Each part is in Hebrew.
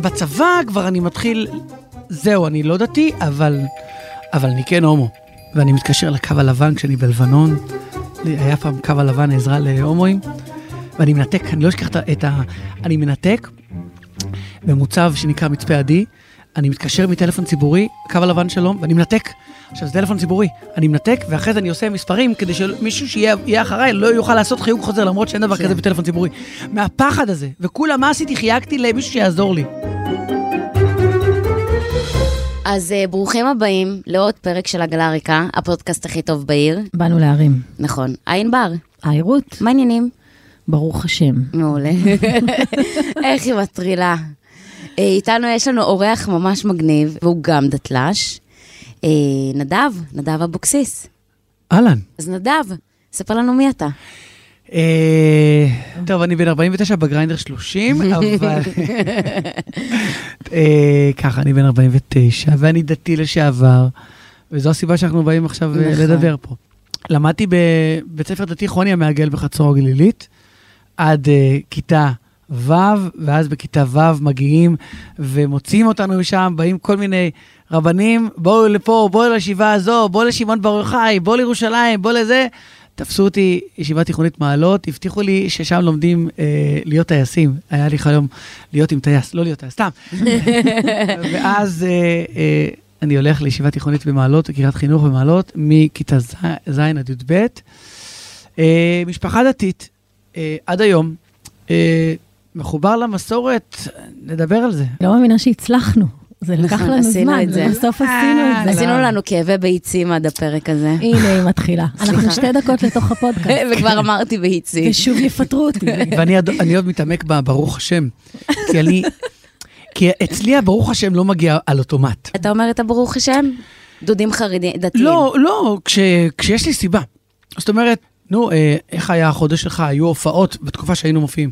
בצבא כבר אני מתחיל, זהו, אני לא דתי, אבל, אבל אני כן הומו. ואני מתקשר לקו הלבן כשאני בלבנון, היה פעם קו הלבן עזרה להומואים, ואני מנתק, אני לא אשכח את ה... אני מנתק במוצב שנקרא מצפה עדי, אני מתקשר מטלפון ציבורי, קו הלבן שלום, ואני מנתק. עכשיו, זה טלפון ציבורי, אני מנתק, ואחרי זה אני עושה מספרים, כדי שמישהו שיהיה אחריי לא יוכל לעשות חיוג חוזר, למרות שאין דבר כזה בטלפון ציבורי. מהפחד הזה. וכולה, מה עשיתי? חייגתי למישהו שיעזור לי. אז uh, ברוכים הבאים לעוד פרק של עגלה ריקה, הפודקאסט הכי טוב בעיר. באנו להרים. נכון. עין בר. היי רות. מה העניינים? ברוך השם. מעולה. איך היא מטרילה. אה, איתנו יש לנו אורח ממש מגניב, והוא גם דתל"ש. אה, נדב, נדב אבוקסיס. אהלן. אז נדב, ספר לנו מי אתה. אה, טוב, אני בן 49 בגריינדר 30, אבל... ככה, אני בן 49, ואני דתי לשעבר, וזו הסיבה שאנחנו באים עכשיו נכון. לדבר פה. למדתי בבית ספר דתי חוני המעגל בחצור הגלילית, עד כיתה ו', ואז בכיתה ו' מגיעים ומוציאים אותנו משם, באים כל מיני רבנים, בואו לפה, בואו לישיבה הזו, בואו לשמעון בר יוחאי, בואו לירושלים, בואו לזה. תפסו אותי ישיבה תיכונית מעלות, הבטיחו לי ששם לומדים אה, להיות טייסים. היה לי חלום להיות עם טייס, לא להיות טייס, סתם. ואז אה, אה, אני הולך לישיבה תיכונית במעלות, קריית חינוך במעלות, מכיתה ז' עד י"ב. אה, משפחה דתית, אה, עד היום. אה, מחובר למסורת, נדבר על זה. לא מאמינה שהצלחנו. זה לקח נכון, לנו זמן, ובסוף עשינו את זה. עשינו לנו כאבי ביצים עד הפרק הזה. הנה, היא מתחילה. אנחנו שתי דקות לתוך הפודקאסט. וכבר אמרתי ביצים. ושוב יפטרו אותי. ואני עוד מתעמק ברוך השם, כי אני... כי אצלי הברוך השם לא מגיע על אוטומט. אתה אומר את הברוך השם? דודים חרדים, דתיים. לא, לא, כשיש לי סיבה. זאת אומרת, נו, אה, איך היה החודש שלך? היו הופעות בתקופה שהיינו מופיעים.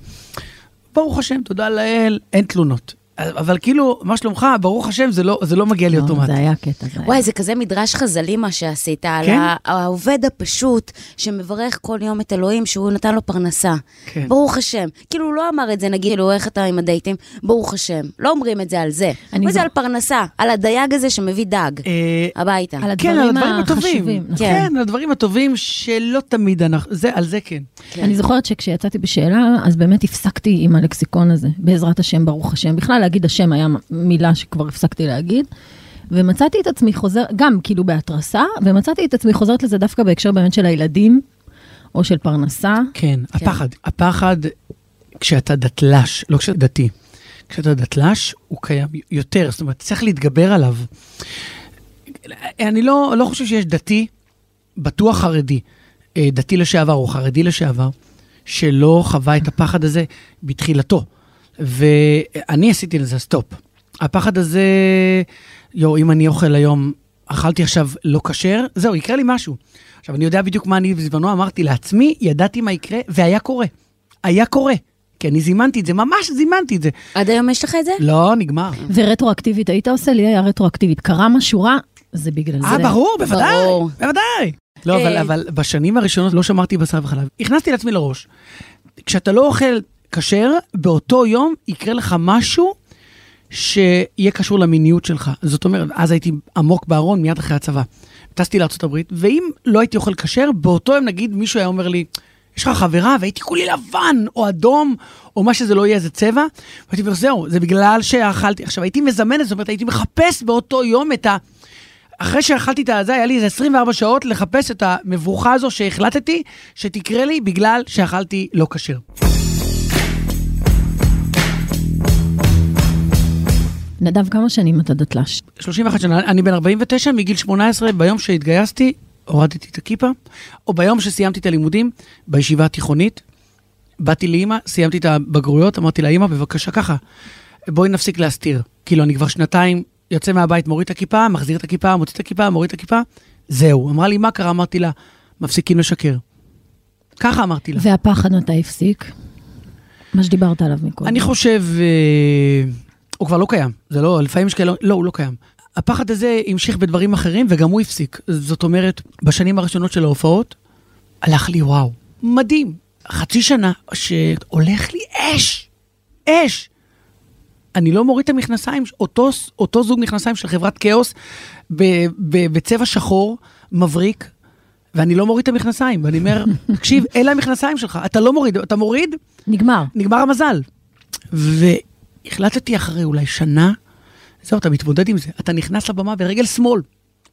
ברוך השם, תודה לאל, אין תלונות. אבל כאילו, מה שלומך, ברוך השם, זה לא, זה לא מגיע לי לא, אוטומט. זה היה קטע. זה וואי, זה כזה מדרש חז"לי מה שעשית, כן? על העובד הפשוט שמברך כל יום את אלוהים שהוא נתן לו פרנסה. כן. ברוך השם. כאילו, הוא לא אמר את זה, נגיד, כאילו, איך אתה עם הדייטים? ברוך השם. לא אומרים את זה על זה. אומרים את זה על פרנסה, על הדייג הזה שמביא דג אה, הביתה. על כן, על הדברים הטובים. נכון. כן, על הדברים הטובים שלא תמיד אנחנו, זה, על זה כן. כן. אני זוכרת שכשיצאתי בשאלה, אז באמת הפסקתי עם הלקסיקון הזה, בעזרת השם, ברוך השם. בכלל, להגיד השם היה מילה שכבר הפסקתי להגיד. ומצאתי את עצמי חוזר, גם כאילו בהתרסה, ומצאתי את עצמי חוזרת לזה דווקא בהקשר באמת של הילדים, או של פרנסה. כן, כן. הפחד. הפחד, כשאתה דתל"ש, לא כשאתה דתי, כשאתה דתל"ש, הוא קיים יותר, זאת אומרת, צריך להתגבר עליו. אני לא, לא חושב שיש דתי, בטוח חרדי, אה, דתי לשעבר או חרדי לשעבר, שלא חווה את הפחד הזה בתחילתו. ואני עשיתי לזה סטופ. הפחד הזה, יו, אם אני אוכל היום, אכלתי עכשיו לא כשר, זהו, יקרה לי משהו. עכשיו, אני יודע בדיוק מה אני בזמנו אמרתי לעצמי, ידעתי מה יקרה, והיה קורה. היה קורה. כי אני זימנתי את זה, ממש זימנתי את זה. עד היום יש לך את זה? לא, נגמר. ורטרואקטיבית, היית עושה לי היה רטרואקטיבית. קרה משהו רע, זה בגלל זה. אה, ברור, בוודאי, ברור. בוודאי. לא, אבל, אבל בשנים הראשונות לא שמרתי בשר וחלב. הכנסתי לעצמי לראש, כשאתה לא אוכל כשר, באותו יום יקרה לך משהו שיהיה קשור למיניות שלך. זאת אומרת, אז הייתי עמוק בארון מיד אחרי הצבא. טסתי לארה"ב, ואם לא הייתי אוכל כשר, באותו יום נגיד מישהו היה אומר לי, יש לך חברה והייתי כולי לבן, או אדום, או מה שזה לא יהיה, זה צבע. והייתי אומר, זהו, זה בגלל שאכלתי. עכשיו, הייתי מזמן זאת אומרת, הייתי מחפש באותו יום את ה... אחרי שאכלתי את הזה, היה לי איזה 24 שעות לחפש את המברוכה הזו שהחלטתי שתקרה לי בגלל שאכלתי לא כשר. נדב, כמה שנים אתה דתל"ש? 31 שנה, אני בן 49, מגיל 18, ביום שהתגייסתי, הורדתי את הכיפה, או ביום שסיימתי את הלימודים, בישיבה התיכונית, באתי לאימא, סיימתי את הבגרויות, אמרתי לה, אימא, בבקשה ככה, בואי נפסיק להסתיר. כאילו, אני כבר שנתיים יוצא מהבית, מוריד את הכיפה, מחזיר את הכיפה, מוציא את הכיפה, מוריד את הכיפה, זהו. אמרה לי, מה קרה? אמרתי לה, מפסיקים לשקר. ככה אמרתי לה. והפחד מתי הפסיק? מה שדיברת עליו מקודם. אני חושב... אה, הוא כבר לא קיים. זה לא, לפעמים יש כאלה, לא, הוא לא קיים. הפחד הזה המשיך בדברים אחרים וגם הוא הפסיק. זאת אומרת, בשנים הראשונות של ההופעות, הלך לי וואו, מדהים. חצי שנה שהולך לי אש, אש. אני לא מוריד את המכנסיים, אותו, אותו זוג מכנסיים של חברת כאוס בצבע שחור, מבריק, ואני לא מוריד את המכנסיים, ואני אומר, תקשיב, אלה המכנסיים שלך, אתה לא מוריד, אתה מוריד, נגמר. נגמר המזל. והחלטתי אחרי אולי שנה, זהו, אתה מתמודד עם זה, אתה נכנס לבמה ברגל שמאל,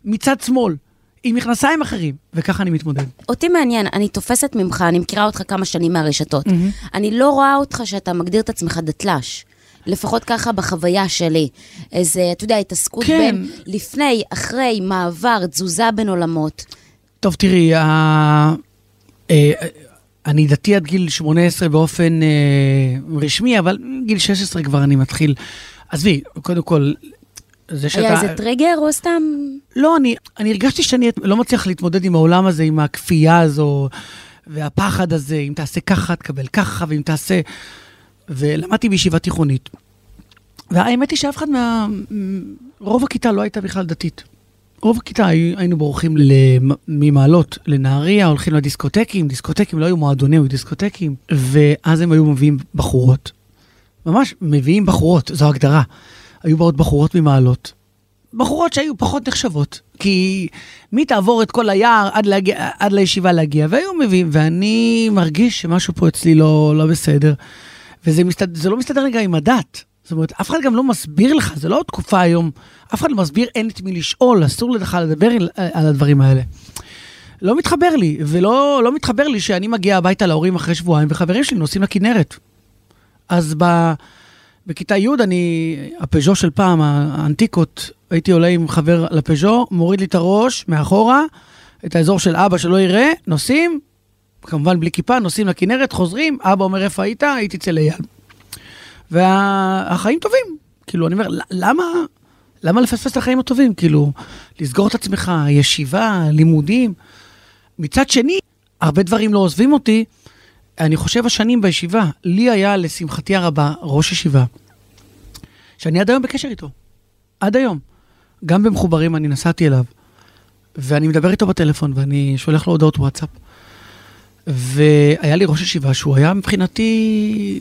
מצד שמאל. עם מכנסיים אחרים, וככה אני מתמודד. אותי מעניין, אני תופסת ממך, אני מכירה אותך כמה שנים מהרשתות. Mm-hmm. אני לא רואה אותך שאתה מגדיר את עצמך דתל"ש. לפחות ככה בחוויה שלי. איזה, אתה יודע, התעסקות כן. בין לפני, אחרי, מעבר, תזוזה בין עולמות. טוב, תראי, ה... אני דתי עד גיל 18 באופן אה, רשמי, אבל גיל 16 כבר אני מתחיל. עזבי, קודם כל, זה שאתה... היה איזה טריגר או סתם... לא, אני, אני הרגשתי שאני לא מצליח להתמודד עם העולם הזה, עם הכפייה הזו, והפחד הזה, אם תעשה ככה, תקבל ככה, ואם תעשה... ולמדתי בישיבה תיכונית. והאמת היא שאף אחד מה... רוב הכיתה לא הייתה בכלל דתית. רוב הכיתה היינו בורחים ממעלות לנהריה, הולכים לדיסקוטקים, דיסקוטקים לא היו מועדונים, היו דיסקוטקים, ואז הם היו מביאים בחורות. ממש מביאים בחורות, זו הגדרה. היו באות בחורות ממעלות. בחורות שהיו פחות נחשבות, כי מי תעבור את כל היער עד, להגיע, עד לישיבה להגיע, והיו מביאים, ואני מרגיש שמשהו פה אצלי לא, לא בסדר, וזה מסתד, לא מסתדר רגע עם הדת. זאת אומרת, אף אחד גם לא מסביר לך, זה לא תקופה היום, אף אחד לא מסביר, אין את מי לשאול, אסור לך לדבר על הדברים האלה. לא מתחבר לי, ולא לא מתחבר לי שאני מגיע הביתה להורים אחרי שבועיים, וחברים שלי נוסעים לכנרת. אז ב... בכיתה י', אני, הפז'ו של פעם, האנטיקות, הייתי עולה עם חבר לפז'ו, מוריד לי את הראש מאחורה, את האזור של אבא שלא יראה, נוסעים, כמובן בלי כיפה, נוסעים לכנרת, חוזרים, אבא אומר, איפה היית? הייתי אצל אייל. והחיים טובים. כאילו, אני אומר, למה, למה לפספס את החיים הטובים? כאילו, לסגור את עצמך, ישיבה, לימודים. מצד שני, הרבה דברים לא עוזבים אותי, אני חושב השנים בישיבה, לי היה, לשמחתי הרבה, ראש ישיבה, שאני עד היום בקשר איתו. עד היום. גם במחוברים אני נסעתי אליו, ואני מדבר איתו בטלפון, ואני שולח לו הודעות וואטסאפ. והיה לי ראש ישיבה שהוא היה מבחינתי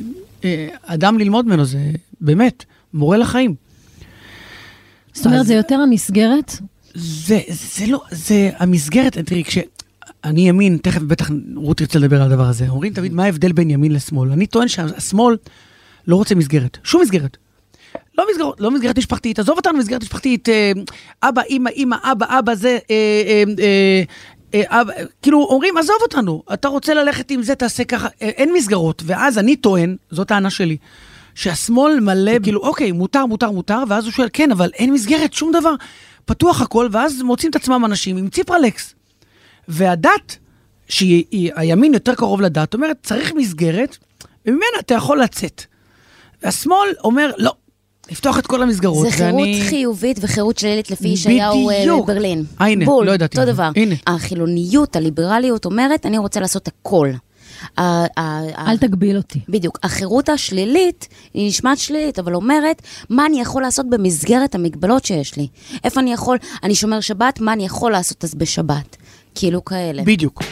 אדם ללמוד ממנו, זה באמת, מורה לחיים. זאת אומרת. זה יותר המסגרת? זה, זה לא, זה המסגרת, תראי, כש... אני ימין, תכף בטח רות תרצה לדבר על הדבר הזה. אומרים תמיד, מה ההבדל בין ימין לשמאל? אני טוען שהשמאל לא רוצה מסגרת, שום מסגרת. לא מסגרת, לא מסגרת משפחתית, עזוב אותנו מסגרת משפחתית, אה, אבא, אימא, אימא, אבא, אבא, זה, אה, אה, אה, כאילו, אומרים, עזוב אותנו, אתה רוצה ללכת עם זה, תעשה ככה, אה, אין מסגרות. ואז אני טוען, זאת טענה שלי, שהשמאל מלא, כאילו, אוקיי, מותר, מותר, מותר, ואז הוא שואל, כן, אבל אין מסגרת, שום דבר. פתוח הכל, ואז מוצאים את עצמם אנשים עם ציפרלקס. והדת, שהימין יותר קרוב לדת, אומרת, צריך מסגרת, וממנה אתה יכול לצאת. והשמאל אומר, לא, לפתוח את כל המסגרות. זה חירות ואני... חיובית וחירות שלילית לפי ישעיהו אה, ברלין. הנה, בול, לא ידעתי. אותו דבר. הנה. החילוניות, הליברליות אומרת, אני רוצה לעשות הכל. אל תגביל אותי. בדיוק. החירות השלילית, היא נשמעת שלילית, אבל אומרת, מה אני יכול לעשות במסגרת המגבלות שיש לי? איפה אני יכול, אני שומר שבת, מה אני יכול לעשות אז בשבת? כאילו כאלה. בדיוק.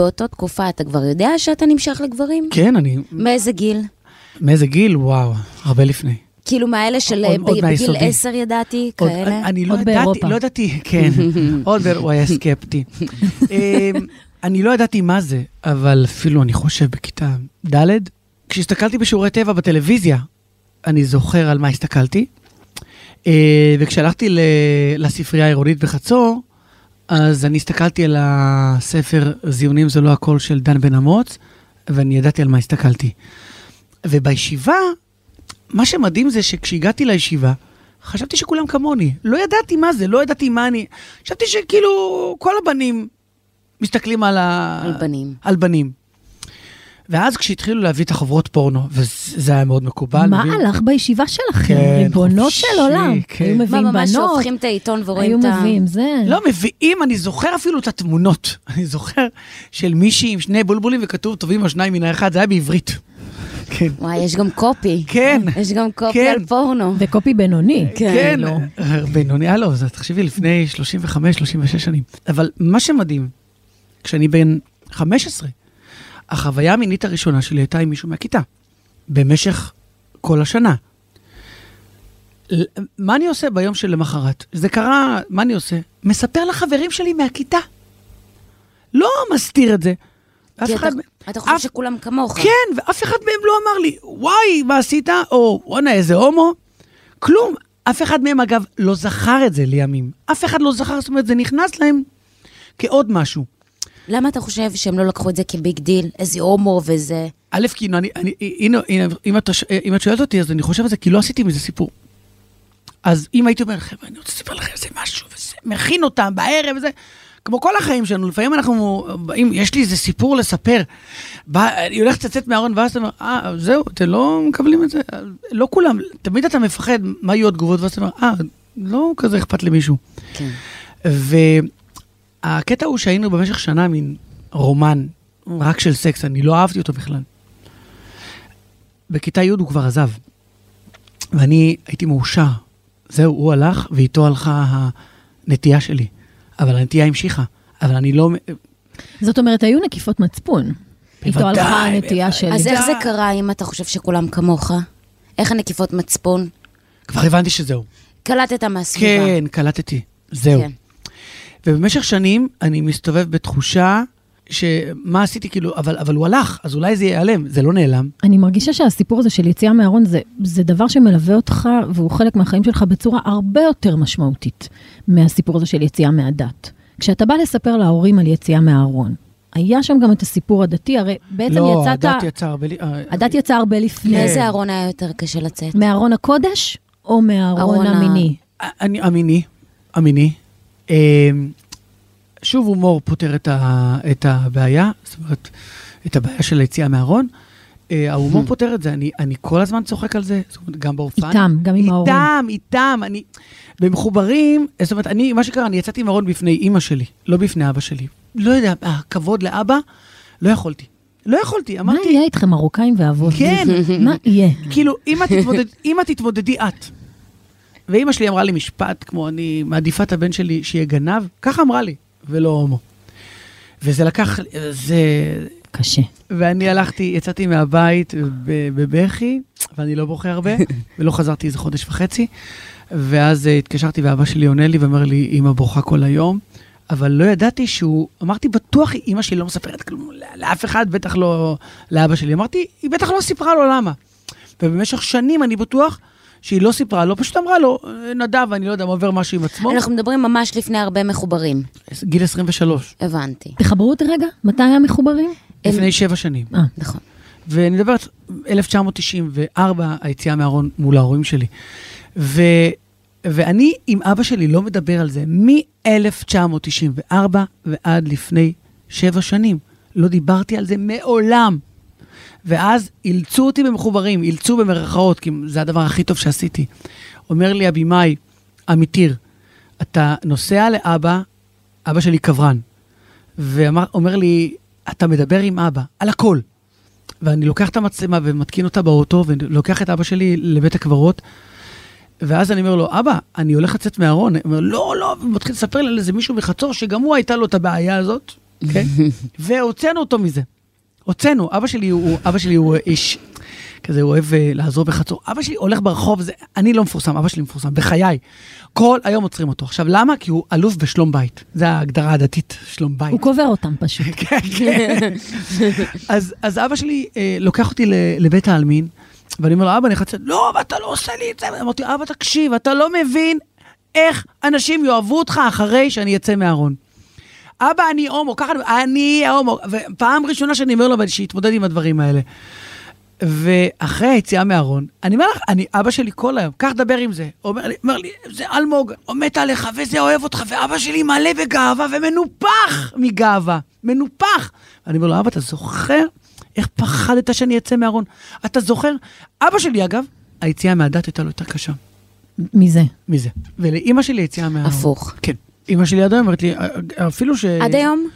באותה תקופה אתה כבר יודע שאתה נמשך לגברים? כן, אני... מאיזה גיל? מאיזה גיל? וואו, הרבה לפני. כאילו מהאלה של עוד, עוד בגיל עשר ידעתי, עוד, כאלה? אני לא ידעתי, באירופה. לא ידעתי, כן, עוד באירופה, הוא היה סקפטי. אמ, אני לא ידעתי מה זה, אבל אפילו אני חושב בכיתה ד', כשהסתכלתי בשיעורי טבע בטלוויזיה, אני זוכר על מה הסתכלתי, אה, וכשהלכתי לספרייה העירונית בחצור, אז אני הסתכלתי על הספר זיונים זה לא הכל של דן בן אמוץ, ואני ידעתי על מה הסתכלתי. ובישיבה, מה שמדהים זה שכשהגעתי לישיבה, חשבתי שכולם כמוני. לא ידעתי מה זה, לא ידעתי מה אני... חשבתי שכאילו כל הבנים מסתכלים על ה... על בנים. על בנים. ואז כשהתחילו להביא את החוברות פורנו, וזה היה מאוד מקובל. מה מבין... הלך בישיבה שלכם? כן, ריבונות של עולם. כן. היו מביאים בנות. מה, ממש הופכים את העיתון ורואים את ה... היו מביאים, זה... לא, מביאים, אני זוכר אפילו את התמונות. אני זוכר של מישהי עם שני בולבולים וכתוב טובים השניים מן האחד, זה היה בעברית. כן. וואי, יש גם קופי. כן. יש גם קופי כן. על פורנו. וקופי בינוני. כן. כן, לא. בינוני, הלו, תחשבי, לפני 35-36 שנים. אבל מה שמדהים, כשאני בן 15. החוויה המינית הראשונה שלי הייתה עם מישהו מהכיתה, במשך כל השנה. מה אני עושה ביום שלמחרת? זה קרה, מה אני עושה? מספר לחברים שלי מהכיתה. לא מסתיר את זה. כי אתה, אתה חושב אף, שכולם כמוך. כן, ואף אחד מהם לא אמר לי, וואי, מה עשית? או וואלה, איזה הומו. כלום. אף אחד מהם, אגב, לא זכר את זה לימים. אף אחד לא זכר, זאת אומרת, זה נכנס להם כעוד משהו. למה אתה חושב שהם לא לקחו את זה כ big deal? איזה הומו וזה... א', כי אני, אני, הנה, הנה, אם את, אם את שואלת אותי, אז אני חושב על זה, כי לא עשיתי מזה סיפור. אז אם הייתי אומר, חבר'ה, אני רוצה לספר לכם איזה משהו, וזה, מכין אותם בערב וזה, כמו כל החיים שלנו, לפעמים אנחנו באים, יש לי איזה סיפור לספר, בא, אני הולכת לצאת מהארון, ואז אתה אומר, אה, זהו, אתם לא מקבלים את זה? לא כולם, תמיד אתה מפחד מה יהיו התגובות, ואז אתה אומר, אה, לא כזה אכפת למישהו. כן. והקטע הוא שהיינו במשך שנה מין רומן רק של סקס, אני לא אהבתי אותו בכלל. בכיתה י' הוא כבר עזב, ואני הייתי מאושר. זהו, הוא הלך, ואיתו הלכה הנטייה שלי. אבל הנטייה המשיכה. אבל אני לא... זאת אומרת, היו נקיפות מצפון. איתו הלכה הנטייה שלי. אז איך זה קרה אם אתה חושב שכולם כמוך? איך הנקיפות מצפון? כבר הבנתי שזהו. קלטת מהסביבה. כן, קלטתי. זהו. כן. ובמשך שנים אני מסתובב בתחושה שמה עשיתי, כאילו, אבל, אבל הוא הלך, אז אולי זה ייעלם, זה לא נעלם. אני מרגישה שהסיפור הזה של יציאה מהארון זה, זה דבר שמלווה אותך, והוא חלק מהחיים שלך בצורה הרבה יותר משמעותית מהסיפור הזה של יציאה מהדת. כשאתה בא לספר להורים על יציאה מהארון, היה שם גם את הסיפור הדתי, הרי בעצם לא, יצאת... לא, הדת יצא הרבה... הדת יצא הרבה לפני. מאיזה ארון היה יותר קשה לצאת? מהארון הקודש או מהארון המיני? אני, המיני, המיני. אמ, שוב, הומור פותר את, ה, את הבעיה, זאת אומרת, את הבעיה של היציאה מהארון. אה, ההומור פותר את זה, אני, אני כל הזמן צוחק על זה, זאת אומרת, גם באופן. איתם, גם עם ההורים. איתם, איתם, אני... במחוברים, זאת אומרת, אני, מה שקרה, אני יצאתי עם ארון בפני אימא שלי, לא בפני אבא שלי. לא יודע, הכבוד לאבא, לא יכולתי. לא יכולתי, אמרתי... מה יהיה איתכם, מרוקאים ואבות? כן. מה יהיה? כאילו, אמא תתמודדי את. ואימא שלי אמרה לי משפט כמו, אני מעדיפה את הבן שלי שיהיה גנב, ככה אמרה לי. ולא הומו. וזה לקח, זה... קשה. ואני הלכתי, יצאתי מהבית בבכי, ואני לא בוכה הרבה, ולא חזרתי איזה חודש וחצי. ואז uh, התקשרתי ואבא שלי עונה לי ואומר לי, אמא בוכה כל היום. אבל לא ידעתי שהוא, אמרתי, בטוח אמא שלי לא מספרת כלום לאף אחד, בטח לא לאבא שלי. אמרתי, היא בטח לא סיפרה לו למה. ובמשך שנים אני בטוח שהיא לא סיפרה לו, פשוט אמרה לו, נדב, אני לא יודע, עובר משהו עם עצמו. אנחנו מדברים ממש לפני הרבה מחוברים. גיל 23. הבנתי. תחברו אותי רגע, מתי היה מחוברים? לפני שבע שנים. אה, נכון. ואני מדברת, 1994, היציאה מהארון מול ההורים שלי. ו... ואני עם אבא שלי לא מדבר על זה מ-1994 ועד לפני שבע שנים. לא דיברתי על זה מעולם. ואז אילצו אותי במחוברים, אילצו במרכאות, כי זה הדבר הכי טוב שעשיתי. אומר לי הבמאי, עמיתיר, אתה נוסע לאבא, אבא שלי קברן, ואומר לי, אתה מדבר עם אבא, על הכל. ואני לוקח את המצלמה ומתקין אותה באוטו, ולוקח את אבא שלי לבית הקברות, ואז אני אומר לו, אבא, אני הולך לצאת מהארון. הוא אומר, לא, לא, ומתחיל לספר לי על איזה מישהו מחצור, שגם הוא הייתה לו את הבעיה הזאת, כן? והוצאנו אותו מזה. הוצאנו, אבא שלי הוא, אבא שלי הוא איש, כזה, הוא אוהב uh, לעזור בחצור. אבא שלי הולך ברחוב, זה, אני לא מפורסם, אבא שלי מפורסם, בחיי. כל היום עוצרים אותו. עכשיו, למה? כי הוא אלוף בשלום בית. זו ההגדרה הדתית, שלום בית. הוא קובר אותם פשוט. כן, כן. אז, אז אבא שלי uh, לוקח אותי לבית העלמין, ואני אומר לו, אבא, אני חצי, לא, אבל אתה לא עושה לי את זה. אמרתי, אבא, תקשיב, אתה לא מבין איך אנשים יאהבו אותך אחרי שאני אצא מהארון. אבא, אני הומו, ככה אני הומו. ופעם ראשונה שאני אומר לו שיתמודד עם הדברים האלה. ואחרי היציאה מהארון, אני אומר לך, אני, אבא שלי כל היום, קח דבר עם זה. אומר לי, אומר לי, זה אלמוג, עומד עליך וזה אוהב אותך, ואבא שלי מלא בגאווה ומנופח מגאווה, מנופח. אני אומר לו, אבא, אתה זוכר איך פחדת שאני אצא מהארון? אתה זוכר? אבא שלי, אגב, היציאה מהדת הייתה לו יותר קשה. מזה. מזה. ולאימא שלי היציאה מהארון. הפוך. כן. אימא שלי עד היום אומרת לי, אפילו ש... עד היום?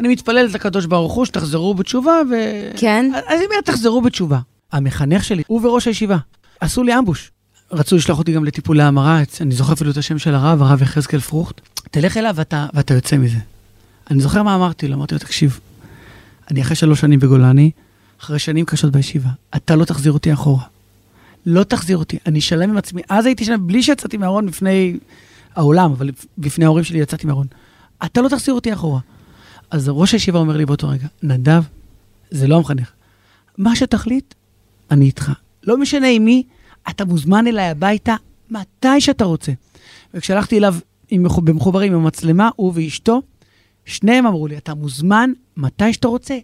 אני מתפללת לקדוש ברוך הוא שתחזרו בתשובה, ו... כן? אז היא אומרת, תחזרו בתשובה. המחנך שלי, הוא וראש הישיבה, עשו לי אמבוש. רצו לשלוח אותי גם לטיפולי המרה, אני זוכר אפילו את השם של הרב, הרב יחזקאל פרוכט. תלך אליו ואתה, ואתה יוצא מזה. אני זוכר מה אמרתי לו, אמרתי לו, תקשיב, אני אחרי שלוש שנים בגולני, אחרי שנים קשות בישיבה, אתה לא תחזיר אותי אחורה. לא תחזיר אותי, אני שלם עם עצמי. אז הייתי שלם, בלי שיצאתי מהארון בפני העולם, אבל בפני ההורים שלי יצאתי מהארון. אתה לא תחזיר אותי אחורה. אז ראש הישיבה אומר לי באותו רגע, נדב, זה לא המחנך. מה שתחליט, אני איתך. לא משנה עם מי, אתה מוזמן אליי הביתה מתי שאתה רוצה. וכשהלכתי אליו עם, במחוברים עם המצלמה, הוא ואשתו, שניהם אמרו לי, אתה מוזמן מתי שאתה רוצה.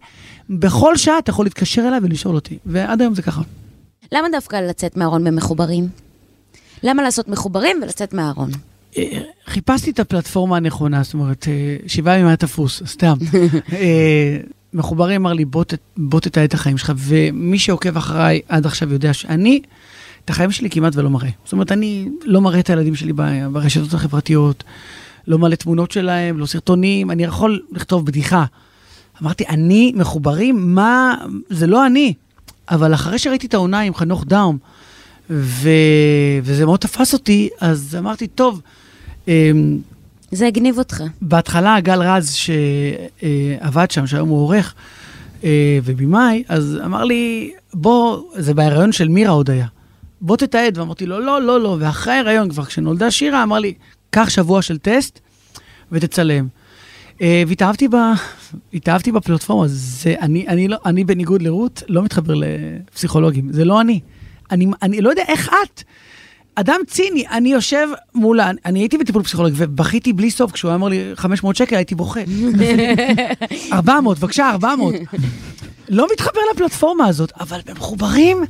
בכל שעה אתה יכול להתקשר אליי ולשאול אותי. ועד היום זה ככה. למה דווקא לצאת מהארון במחוברים? למה לעשות מחוברים ולצאת מהארון? אה, חיפשתי את הפלטפורמה הנכונה, זאת אומרת, אה, שבעה ימים היה תפוס, סתם. אה, מחוברים אמר לי, בוא תתעד את החיים שלך, ומי שעוקב אחריי עד עכשיו יודע שאני, את החיים שלי כמעט ולא מראה. זאת אומרת, אני לא מראה את הילדים שלי ברשתות החברתיות, לא מלא תמונות שלהם, לא סרטונים, אני יכול לכתוב בדיחה. אמרתי, אני מחוברים? מה... זה לא אני. אבל אחרי שראיתי את העונה עם חנוך דאום, ו... וזה מאוד תפס אותי, אז אמרתי, טוב, זה הגניב אותך. בהתחלה גל רז, שעבד שם, שהיום הוא עורך אה, ובימאי, אז אמר לי, בוא, זה בהיריון של מירה עוד היה, בוא תתעד. ואמרתי לו, לא, לא, לא. ואחרי ההיריון, כבר כשנולדה שירה, אמר לי, קח שבוע של טסט ותצלם. אה, והתאהבתי, ב... התאהבתי בפלטפורמה, זה, אני, אני, לא, אני בניגוד לרות לא מתחבר לפסיכולוגים, זה לא אני. אני, אני לא יודע איך את. אדם ציני, אני יושב מולה, אני הייתי בטיפול פסיכולוגי ובכיתי בלי סוף, כשהוא אמר לי 500 שקל הייתי בוכה. 400, בבקשה, 400. לא מתחבר לפלטפורמה הזאת, אבל הם מחוברים,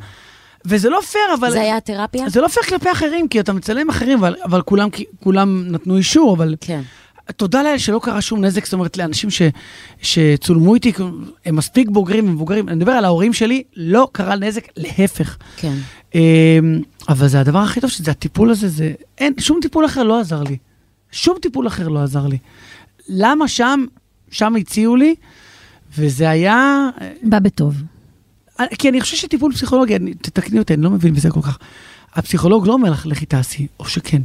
וזה לא פייר, אבל... זה היה תרפיה? זה לא פייר כלפי אחרים, כי אתה מצלם אחרים, אבל, אבל כולם, כולם נתנו אישור, אבל... כן. תודה לאל שלא קרה שום נזק, זאת אומרת, לאנשים ש, שצולמו איתי, הם מספיק בוגרים ומבוגרים, אני מדבר על ההורים שלי, לא קרה נזק, להפך. כן. אמ, אבל זה הדבר הכי טוב, שזה הטיפול הזה, זה... אין, שום טיפול אחר לא עזר לי. שום טיפול אחר לא עזר לי. למה שם, שם הציעו לי, וזה היה... בא בטוב. כי אני חושב שטיפול פסיכולוגי, תתקני אותי, אני לא מבין בזה כל כך. הפסיכולוג לא אומר לך, לכי תעשי, או שכן.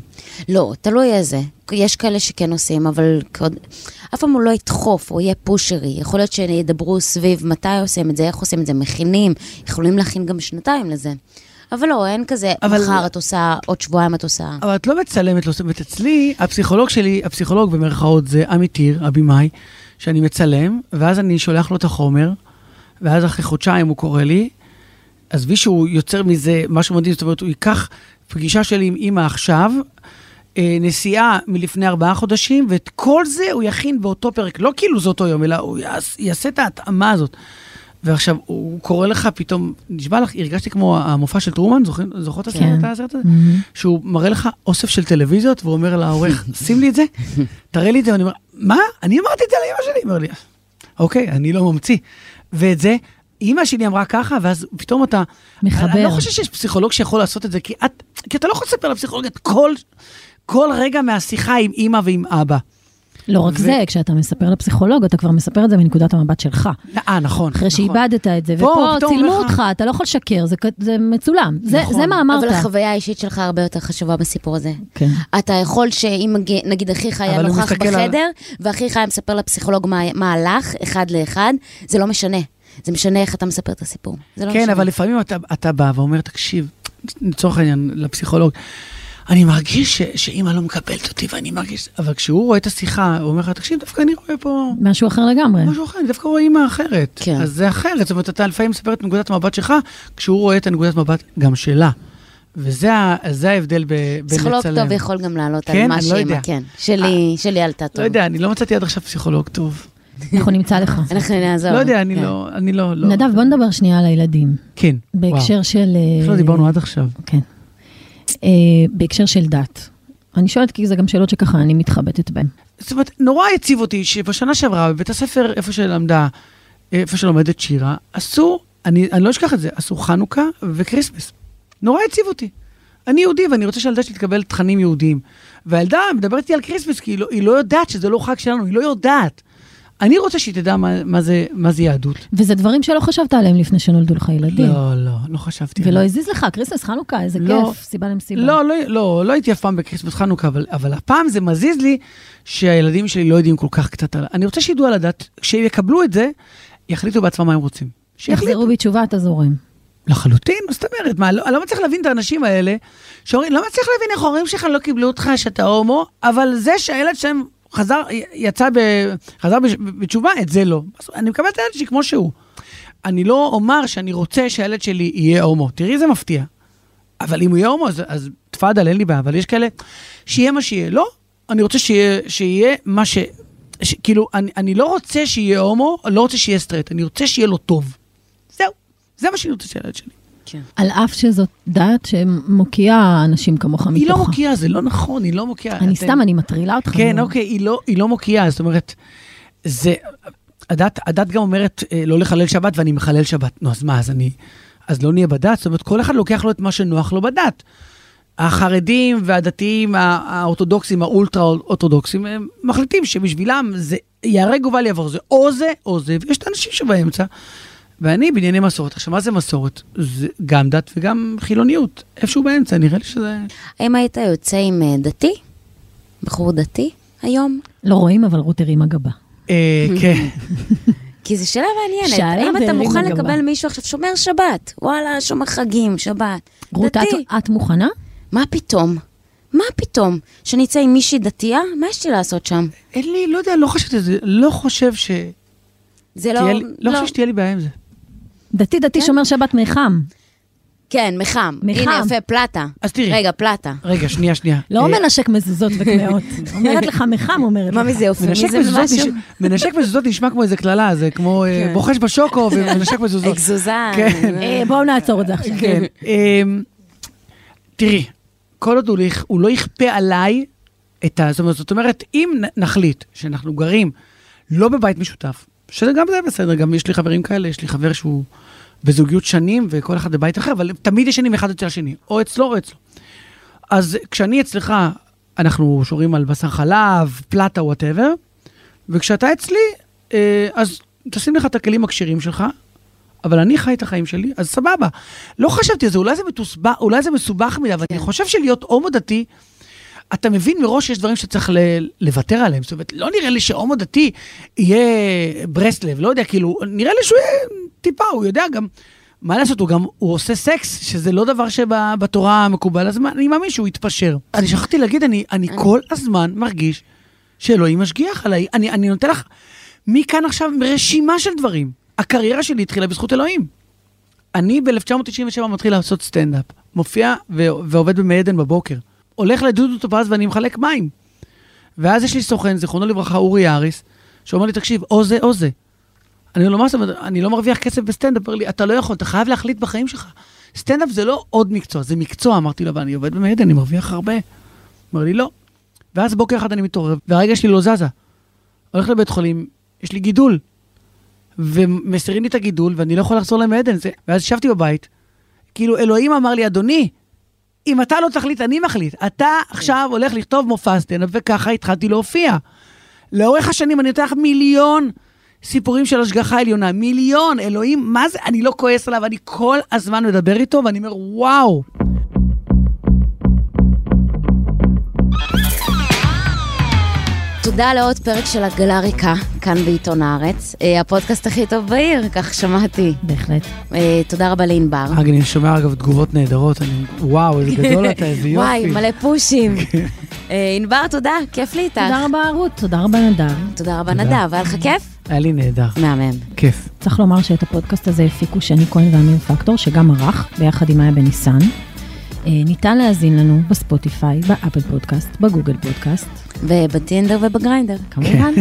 לא, תלוי איזה. יש כאלה שכן עושים, אבל אף פעם הוא לא ידחוף, או יהיה פושרי. יכול להיות שידברו סביב מתי עושים את זה, איך עושים את זה, מכינים, יכולים להכין גם שנתיים לזה. אבל לא, אין כזה, אבל... מחר את עושה, עוד שבועיים את עושה. אבל את לא מצלמת, לא מצלמת. אצלי, הפסיכולוג שלי, הפסיכולוג במרכאות זה עמיתיר, הבמאי, שאני מצלם, ואז אני שולח לו את החומר, ואז אחרי חודשיים הוא קורא לי, עזבי שהוא יוצר מזה משהו מדהים, זאת אומרת, הוא ייקח פגישה שלי עם אימא עכשיו, אה, נסיעה מלפני ארבעה חודשים, ואת כל זה הוא יכין באותו פרק, לא כאילו זה אותו יום, אלא הוא יעשה את ההתאמה הזאת. ועכשיו, הוא קורא לך פתאום, נשבע לך, הרגשתי כמו המופע של טרומן, זוכרות את כן. הסרט הזה? שהוא מראה לך אוסף של טלוויזיות, והוא אומר לעורך, שים לי את זה, תראה לי את זה, ואני אומר, מה? אני אמרתי את זה לאמא שלי. אומר לי, אוקיי, אני לא ממציא. ואת זה, אימא שלי אמרה ככה, ואז פתאום אתה... מחבר. אני לא חושב שיש פסיכולוג שיכול לעשות את זה, כי, את, כי אתה לא יכול לספר לפסיכולוג את כל, כל רגע מהשיחה עם אימא ועם אבא. לא רק ו... זה, כשאתה מספר לפסיכולוג, אתה כבר מספר את זה מנקודת המבט שלך. אה, נכון. אחרי נכון. שאיבדת את זה, ופה צילמו לך... אותך, אתה לא יכול לשקר, זה, זה מצולם. זה, נכון. זה מה אמרת. אבל החוויה האישית שלך הרבה יותר חשובה בסיפור הזה. כן. אתה יכול שאם נגיד אחיך היה נוכח בחדר, על... ואחיך היה מספר לפסיכולוג מה, מה הלך, אחד לאחד, זה לא משנה. זה משנה איך אתה מספר את הסיפור. לא כן, משנה. אבל לפעמים אתה, אתה בא ואומר, תקשיב, לצורך העניין, לפסיכולוג, אני מרגיש ש, שאימא לא מקבלת אותי, ואני מרגיש... אבל כשהוא רואה את השיחה, הוא אומר לך, תקשיב, דווקא אני רואה פה... משהו אחר לגמרי. משהו אחר, אני דווקא רואה אימא אחרת. כן. אז זה אחרת, זאת אומרת, אתה לפעמים מספר את נקודת המבט שלך, כשהוא רואה את הנקודת מבט גם שלה. וזה ההבדל בין לצלם. פסיכולוג טוב יכול גם לעלות כן, על מה שאימא, לא כן. שלי, שלי עלתה טוב. לא יודע, אני לא מצאתי עד עכשיו פסיכולוג טוב. אנחנו נמצא לך. אנחנו נעזור. לא יודע, אני כן. לא, אני לא, לא. נדב, בוא נדבר שנייה על הילדים. כן, בהקשר של... איך לא דיברנו עד עכשיו. כן. אה, בהקשר של דת. אני שואלת כי זה גם שאלות שככה אני מתחבטת בהן. זאת אומרת, נורא הציב אותי שבשנה שעברה, בבית הספר, איפה שלמדה, איפה שלומדת שירה, עשו, אני, אני לא אשכח את זה, עשו חנוכה וכריסמס. נורא הציב אותי. אני יהודי ואני רוצה שהילדה שלי תקבל תכנים יהודיים. והילדה מדברת איתי על כריסמס, כי היא לא, היא לא יודעת שזה לא חג שלנו, היא לא יודעת. אני רוצה שהיא תדע מה, מה, זה, מה זה יהדות. וזה דברים שלא חשבת עליהם לפני שנולדו לך ילדים. לא, לא, לא חשבתי. ולא הזיז לך, כריסמס, חנוכה, איזה לא, כיף, סיבה למסיבה. לא, לא, לא, לא הייתי אף פעם בכריסמס חנוכה, אבל, אבל הפעם זה מזיז לי שהילדים שלי לא יודעים כל כך קצת על... אני רוצה שידעו על הדת, כשיקבלו את זה, יחליטו בעצמם מה הם רוצים. שיחזרו בתשובה, אתה זורם. לחלוטין, זאת אומרת, מה, לא, אני לא מצליח להבין את האנשים האלה, שאומרים, לא מצליח להבין איך ההורים שלך לא קיבלו אותך שאתה הומו, אבל זה שהילד שלהם חזר, יצא, ב, חזר בתשובה, את זה לא. אני מקבל את הילד שלי כמו שהוא. אני לא אומר שאני רוצה שהילד שלי יהיה הומו. תראי איזה מפתיע. אבל אם הוא יהיה הומו, אז, אז תפאדל, אין לי בעיה. אבל יש כאלה, שיהיה מה שיהיה. לא, אני רוצה שיהיה, שיהיה מה ש... ש כאילו, אני, אני לא רוצה שיהיה הומו, לא רוצה שיהיה סטרייט, אני רוצה שיהיה לו טוב. זהו, זה מה שאני רוצה שהילד שלי. כן. על אף שזאת דת שמוקיעה אנשים כמוך מתוכה. היא לא מוקיעה, זה לא נכון, היא לא מוקיעה. אני אתם... סתם, אני מטרילה אותך. כן, מאוד. אוקיי, היא לא, היא לא מוקיעה, זאת אומרת, זה... הדת, הדת גם אומרת אה, לא לחלל שבת, ואני מחלל שבת. נו, אז מה, אז אני... אז לא נהיה בדת? זאת אומרת, כל אחד לוקח לו את מה שנוח לו בדת. החרדים והדתיים האורתודוקסים, האולטרה-אורתודוקסים, הם מחליטים שבשבילם זה ייהרג ובל יעבור, זה או זה או זה, ויש את האנשים שבאמצע. ואני בענייני מסורת. עכשיו, מה זה מסורת? זה גם דת וגם חילוניות. איפשהו באמצע, נראה לי שזה... האם היית יוצא עם אה, דתי? בחור דתי היום? לא רואים, אבל רות הרימה גבה. אה, כן. כי זו שאלה מעניינת. האם אתה מוכן לקבל מישהו עכשיו שומר שבת? וואלה, שומר חגים, שבת. רות, את מוכנה? מה פתאום? מה פתאום? שאני אצא עם מישהי דתייה? מה יש לי לעשות שם? אין לי, לא יודע, לא חשבתי על זה. לא חושב ש... זה לא... לא חושב שתהיה לי בעיה עם זה. דתי דתי כן? שומר שבת מחם. כן, מחם. מחם. הנה, יפה, פלטה. אז תראי. רגע, פלטה. רגע, שנייה, שנייה. לא אה, מנשק מזוזות וקמעות. אומרת לך מחם, אומרת לך. מה מזה יופי? מנשק מזוזות נשמע כמו איזה קללה, זה כמו אה, כן. בוחש בשוקו ומנשק מזוזות. אקזוזה. כן. אה, בואו נעצור את זה עכשיו. כן. אמ, תראי, כל עוד הוא לא יכפה עליי את ה... זאת אומרת, אם נחליט שאנחנו גרים לא בבית משותף, שזה גם זה בסדר, גם יש לי חברים כאלה, יש לי חבר שהוא בזוגיות שנים, וכל אחד בבית אחר, אבל תמיד ישנים אחד אצל השני, או אצלו או אצלו. אז כשאני אצלך, אנחנו שורים על בשר חלב, פלטה, וואטאבר, וכשאתה אצלי, אה, אז תשים לך את הכלים הכשרים שלך, אבל אני חי את החיים שלי, אז סבבה. לא חשבתי על זה, אולי זה, מתוסבח, אולי זה מסובך מדי, אבל כן. אני חושב שלהיות הומו דתי, אתה מבין מראש שיש דברים שצריך ל- לוותר עליהם. זאת אומרת, לא נראה לי שהומו דתי יהיה ברסלב, לא יודע, כאילו, נראה לי שהוא יהיה טיפה, הוא יודע גם, מה לעשות, הוא גם, הוא עושה סקס, שזה לא דבר שבתורה מקובל, אז אני מאמין שהוא יתפשר. אני שכחתי להגיד, אני, אני כל הזמן מרגיש שאלוהים משגיח עליי. אני, אני נותן לך מכאן עכשיו רשימה של דברים. הקריירה שלי התחילה בזכות אלוהים. אני ב-1997 מתחיל לעשות סטנדאפ, מופיע ועובד במי עדן בבוקר. הולך לדודו טופז ואני מחלק מים. ואז יש לי סוכן, זיכרונו לברכה, אורי אריס, שאומר לי, תקשיב, או זה או זה. אני אומר לו, מה זאת אומרת, אני לא מרוויח כסף בסטנדאפ. אומר לי, אתה לא יכול, אתה חייב להחליט בחיים שלך. סטנדאפ זה לא עוד מקצוע, זה מקצוע. אמרתי לו, אבל אני עובד במי עדן, אני מרוויח הרבה. אומר לי, לא. ואז בוקר אחד אני מתעורר, והרגע שלי לא זזה. הולך לבית חולים, יש לי גידול. ומסירים לי את הגידול, ואני לא יכול לחזור למיידן. ואז ישבתי בבית, כאילו, אלוהים אמר לי, אדוני, אם אתה לא תחליט, אני מחליט. אתה עכשיו הולך לכתוב מופע סטנדאפ, וככה התחלתי להופיע. לאורך השנים אני נותן לך מיליון סיפורים של השגחה עליונה. מיליון, אלוהים, מה זה? אני לא כועס עליו, אני כל הזמן מדבר איתו, ואני אומר, וואו. תודה לעוד פרק של עגלה ריקה, כאן בעיתון הארץ. אה, הפודקאסט הכי טוב בעיר, כך שמעתי. בהחלט. אה, תודה רבה לענבר. אגב, אני שומע אגב תגובות נהדרות, אני, וואו, איזה גדול אתה, איזה יופי. וואי, מלא פושים. אה, ענבר, תודה, כיף לי איתך. תודה רבה, רות, תודה רבה, נדב. תודה רבה, נדב. היה לך כיף? היה לי נהדר. מהמם. כיף. צריך לומר שאת הפודקאסט הזה הפיקו שני כהן ואמיר פקטור, שגם ערך, ביחד עם מאיה בניסן. ניתן להאזין לנו בספוטיפיי, באפל פודקאסט, בגוגל פודקאסט. ובטינדר ובגריינדר. כמובן.